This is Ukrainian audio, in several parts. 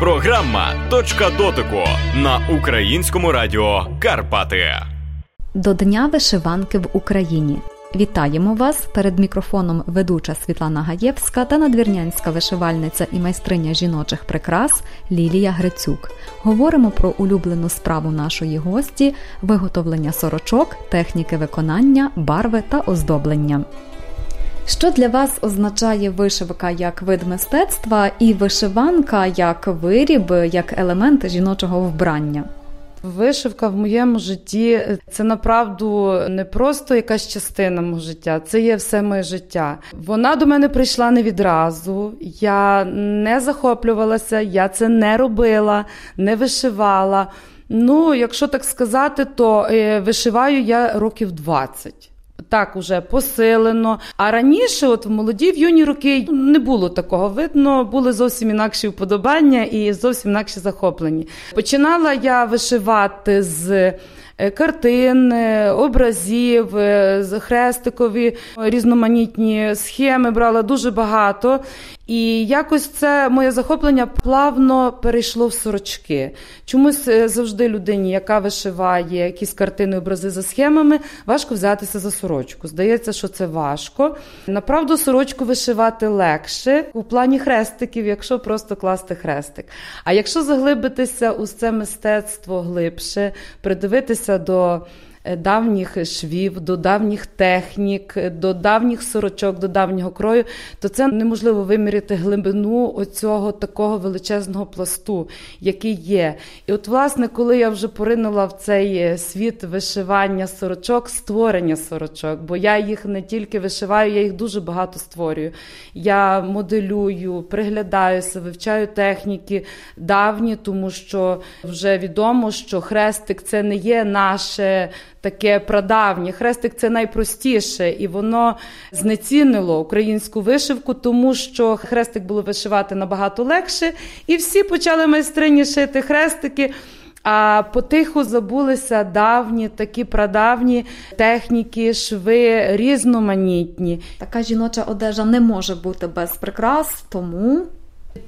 Програма Точка дотику на українському радіо Карпати. До Дня вишиванки в Україні. Вітаємо вас перед мікрофоном ведуча Світлана Гаєвська та надвірнянська вишивальниця і майстриня жіночих прикрас Лілія Грицюк. Говоримо про улюблену справу нашої гості, виготовлення сорочок, техніки виконання, барви та оздоблення. Що для вас означає вишивка як вид мистецтва і вишиванка як виріб, як елемент жіночого вбрання? Вишивка в моєму житті це направду не просто якась частина мого життя, це є все моє життя. Вона до мене прийшла не відразу. Я не захоплювалася, я це не робила, не вишивала. Ну, якщо так сказати, то е, вишиваю я років 20 так уже посилено. А раніше, от в молоді в юні роки, не було такого видно, були зовсім інакші вподобання і зовсім інакші захоплені. Починала я вишивати з. Е, картин, е, образів, е, хрестикові, різноманітні схеми брала дуже багато. І якось це моє захоплення плавно перейшло в сорочки. Чомусь завжди людині, яка вишиває якісь картини, образи за схемами, важко взятися за сорочку. Здається, що це важко. Направду, сорочку вишивати легше у плані хрестиків, якщо просто класти хрестик. А якщо заглибитися у це мистецтво глибше, придивитися до е, давніх швів, до давніх технік, до давніх сорочок, до давнього крою, то це неможливо виміряти глибину оцього такого величезного пласту, який є. І от, власне, коли я вже поринула в цей е, світ вишивання сорочок, створення сорочок, бо я їх не тільки вишиваю, я їх дуже багато створюю. Я моделюю, приглядаюся, вивчаю техніки давні, тому що вже відомо, що хрестик це не є наше таке прадавнє. Хрестик це найпростіше, і воно знецінило українську вишивку, тому що хрестик було вишивати набагато легше, і всі почали майстрині шити хрестики. А потиху забулися давні, такі прадавні техніки, шви різноманітні. Така жіноча одежа не може бути без прикрас, тому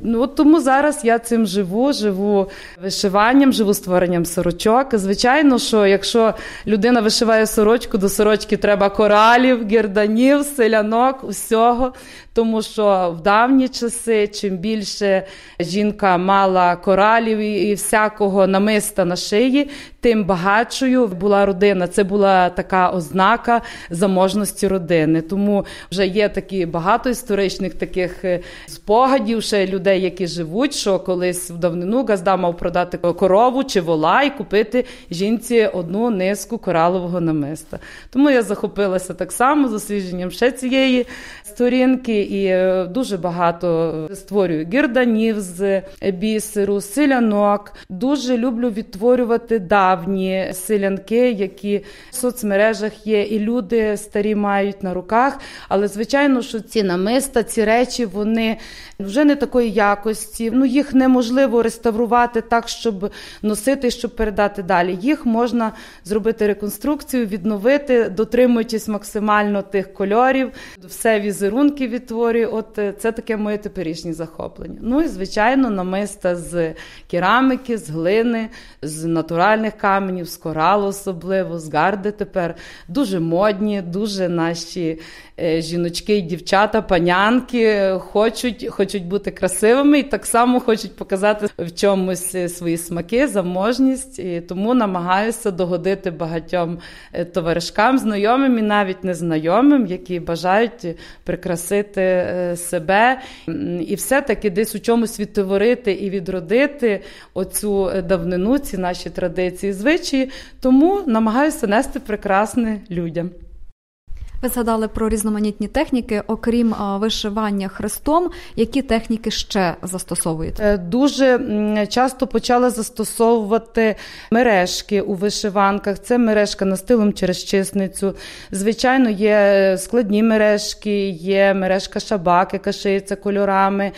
Ну от тому зараз я цим живу, живу вишиванням, живу створенням сорочок. Звичайно, що якщо людина вишиває сорочку, до сорочки треба коралів, гірданів, селянок, усього. Тому що в давні часи, чим більше жінка мала коралів і всякого намиста на шиї, тим багатшою була родина. Це була така ознака заможності родини. Тому вже є такі багато історичних таких е, спогадів ще людей, які живуть, що колись в давнину Газда мав продати корову чи вола і купити жінці одну низку коралового намиста. Тому я захопилася так само дослідженням ще цієї сторінки і е, дуже багато створюю гірданів з бісеру, селянок. Дуже люблю відтворювати давні селянки, які в соцмережах є, і люди старі мають на руках. Але звичайно, що ці намиста, ці речі, вони вже не такої якості. Ну їх неможливо реставрувати так, щоб носити, щоб передати далі. Їх можна зробити реконструкцію, відновити, дотримуючись максимально тих кольорів, все візерунки відтворюю. От е, це таке моє теперішнє захоплення. Ну і звичайно, намиста з кераміки, з глини, з натуральних каменів, з коралу особливо, з гарди тепер дуже модні, дуже наші Е, жіночки і дівчата, панянки хочуть хочуть бути красивими і так само хочуть показати в чомусь е, свої смаки, заможність. І Тому намагаюся догодити багатьом товаришкам, знайомим і навіть незнайомим, які бажають прикрасити себе і все-таки десь у чомусь відтворити і відродити оцю давнину, ці наші традиції, звичаї. Тому намагаюся нести прекрасне людям. Ви згадали про різноманітні техніки, окрім вишивання хрестом, які техніки ще застосовуєте? Е, дуже часто почали застосовувати мережки у вишиванках. Це мережка настилом через чисницю. Звичайно, є складні мережки, є мережка шабак, яка шиється кольорами.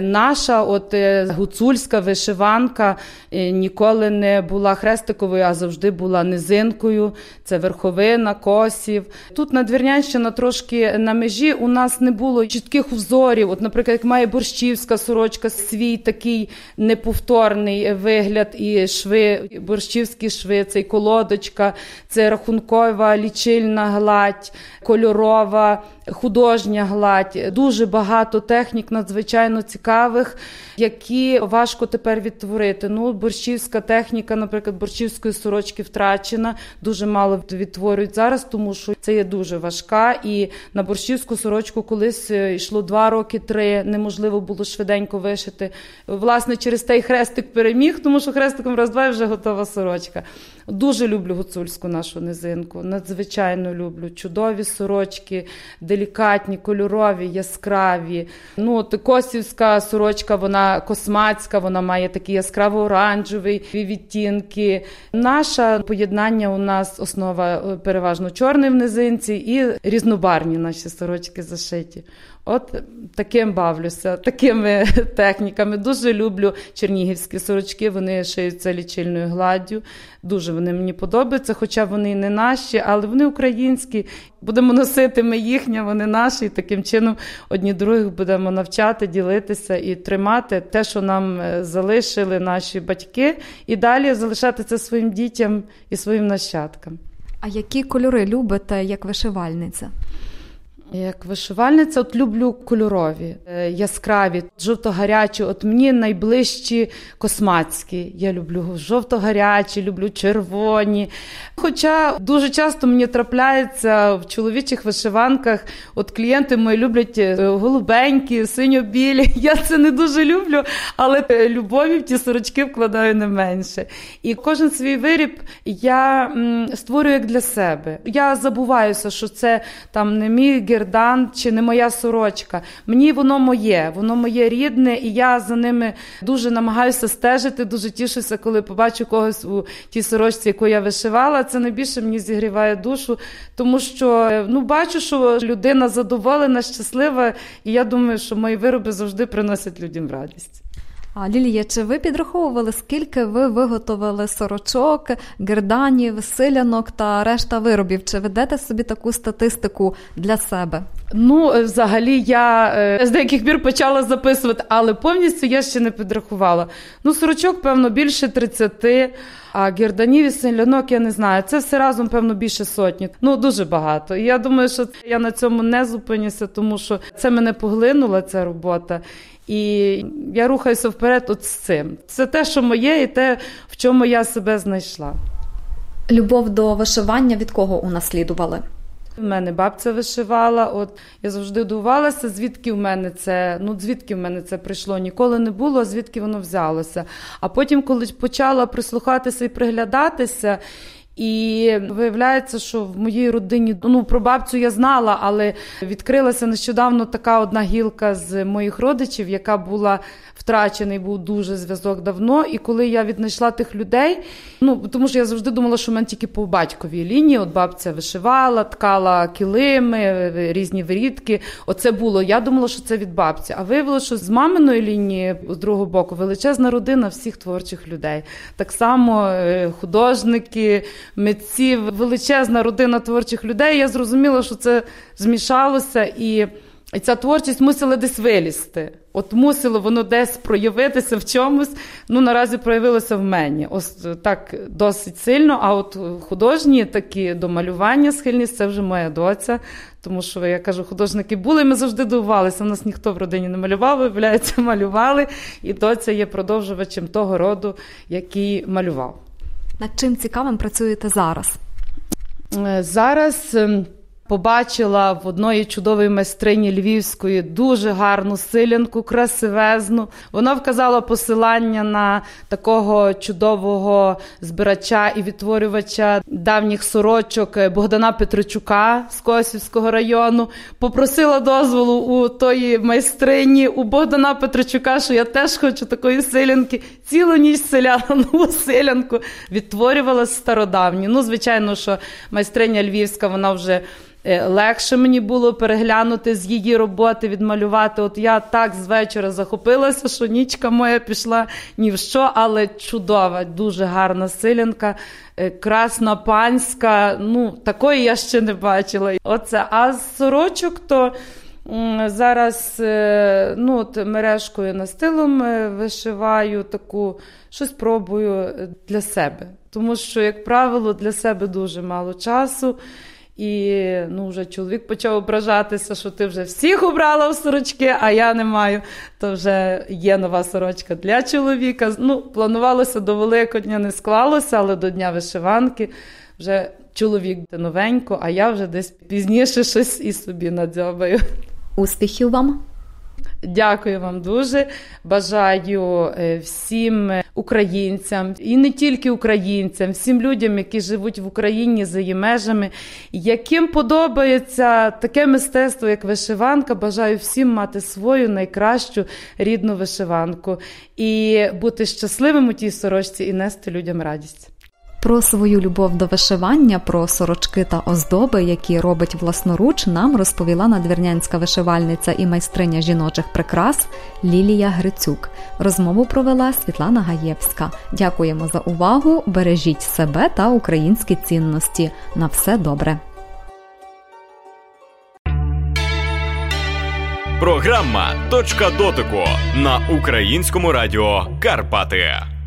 Наша от е, гуцульська вишиванка е, ніколи не була хрестиковою, а завжди була низинкою. Це верховина, косів. Тут надвірня Надвірнянщина трошки на межі. У нас не було чітких узорів. От, наприклад, як має борщівська сорочка, свій такий неповторний вигляд і шви, борщівські шви, це колодочка, це рахункова лічильна гладь, кольорова художня гладь, дуже багато технік надзвичайно цікавих, які важко тепер відтворити. Ну, борщівська техніка, наприклад, борщівської сорочки втрачена, дуже мало відтворюють зараз, тому що це є дуже важка. І на борщівську сорочку колись е, йшло два роки, три неможливо було швиденько вишити. Власне, через той хрестик переміг, тому що хрестиком раз-два і вже готова сорочка. Дуже люблю гуцульську нашу низинку. Надзвичайно люблю. Чудові сорочки, делікатні, кольорові, яскраві. Ну, Косівська сорочка, вона космацька, вона має такі яскраво-оранжеві відтінки. Наше поєднання у нас основа е, переважно чорний в низинці і різнобарні наші сорочки зашиті. От таким бавлюся, такими техніками. Дуже люблю чернігівські сорочки, вони шиються лічильною гладдю. Дуже вони мені подобаються, хоча вони не наші, але вони українські. Будемо носити ми їхні, вони наші. І таким чином одні других будемо навчати, ділитися і тримати те, що нам е, залишили наші батьки, і далі залишати це своїм дітям і своїм нащадкам. А які кольори любите як вишивальниця? Як вишивальниця, от люблю кольорові, е, яскраві, жовто-гарячі. От мені найближчі космацькі. Я люблю жовто-гарячі, люблю червоні. Хоча дуже часто мені трапляється в чоловічих вишиванках, от клієнти мої люблять е, голубенькі, синьо-білі. Я це не дуже люблю, але е, любові в ті сорочки вкладаю не менше. І кожен свій виріб я створюю як для себе. Я забуваюся, що це там не мій гердан чи не моя сорочка. Мені воно моє, воно моє рідне, і я за ними дуже намагаюся стежити, дуже тішуся, коли побачу когось у тій сорочці, яку я вишивала. Це найбільше мені зігріває душу, тому що ну бачу, що людина задоволена, щаслива, і я думаю, що мої вироби завжди приносять людям радість. А Лілія, чи ви підраховували, скільки ви виготовили сорочок, герданів, силянок та решта виробів? Чи ведете собі таку статистику для себе? Ну, е, взагалі, я е, з деяких пір почала записувати, але повністю я ще не підрахувала. Ну, сорочок, певно, більше 30, а герданів і селянок я не знаю. Це все разом, певно, більше сотні. Ну, дуже багато. І я думаю, що я на цьому не зупинюся, тому що це мене поглинула ця робота. І я рухаюся вперед от з цим. Це те, що моє, і те, в чому я себе знайшла. Любов до вишивання від кого унаслідували? У мене бабця вишивала. От я завжди дивувалася, звідки в мене це, ну звідки в мене це прийшло. Ніколи не було, звідки воно взялося. А потім, коли почала прислухатися і приглядатися. І виявляється, що в моїй родині ну про бабцю я знала, але відкрилася нещодавно така одна гілка з моїх родичів, яка була втрачений був дуже зв'язок давно. І коли я віднайшла тих людей, ну тому що я завжди думала, що в мене тільки по батьковій лінії, от бабця вишивала, ткала килими, різні вирідки. Оце було. Я думала, що це від бабці. А виявилося, що з маминої лінії, з другого боку, величезна родина всіх творчих людей. Так само е, художники, митці, величезна родина творчих людей. Я зрозуміла, що це змішалося і. Ця творчість мусила десь вилізти. От мусило воно десь проявитися в чомусь. Ну, наразі проявилося в мені. Ось так досить сильно. А от художні такі до малювання схильність це вже моя доця. Тому що, я кажу, художники були, ми завжди дивувалися. У нас ніхто в родині не малював, виявляється, малювали. І доця є продовжувачем того роду, який малював. Над чим цікавим працюєте зараз? Е, зараз. Побачила в одної чудової майстрині львівської дуже гарну силянку, красивезну. Вона вказала посилання на такого чудового збирача і відтворювача давніх сорочок Богдана Петричука з Косівського району. Попросила дозволу у тої майстрині, у Богдана Петричука, що я теж хочу такої силянки. Цілу ніч селяла нову силянку, відтворювала стародавню. Ну, звичайно, що майстриня львівська, вона вже легше мені було переглянути з її роботи, відмалювати. От я так з вечора захопилася, що нічка моя пішла ні в що, але чудова, дуже гарна силянка, е, красна панська. Ну, такої я ще не бачила. Оце. А з сорочок то. Зараз е, ну, от мережкою настилом вишиваю таку, щось пробую для себе. Тому що, як правило, для себе дуже мало часу. І ну, вже чоловік почав ображатися, що ти вже всіх обрала в сорочки, а я не маю. То вже є нова сорочка для чоловіка. Ну, Планувалося до Великодня, не склалося, але до Дня вишиванки вже чоловік новенько, а я вже десь пізніше щось і собі надзьобаю. Успіхів вам! Дякую вам дуже. Бажаю е, всім українцям і не тільки українцям, всім людям, які живуть в Україні за її межами, яким подобається таке мистецтво, як вишиванка. Бажаю всім мати свою найкращу рідну вишиванку і бути щасливим у тій сорочці і нести людям радість. Про свою любов до вишивання, про сорочки та оздоби, які робить власноруч, нам розповіла надвірнянська вишивальниця і майстриня жіночих прикрас Лілія Грицюк. Розмову провела Світлана Гаєвська. Дякуємо за увагу! Бережіть себе та українські цінності. На все добре. Програма Точка дотику на українському радіо Карпати.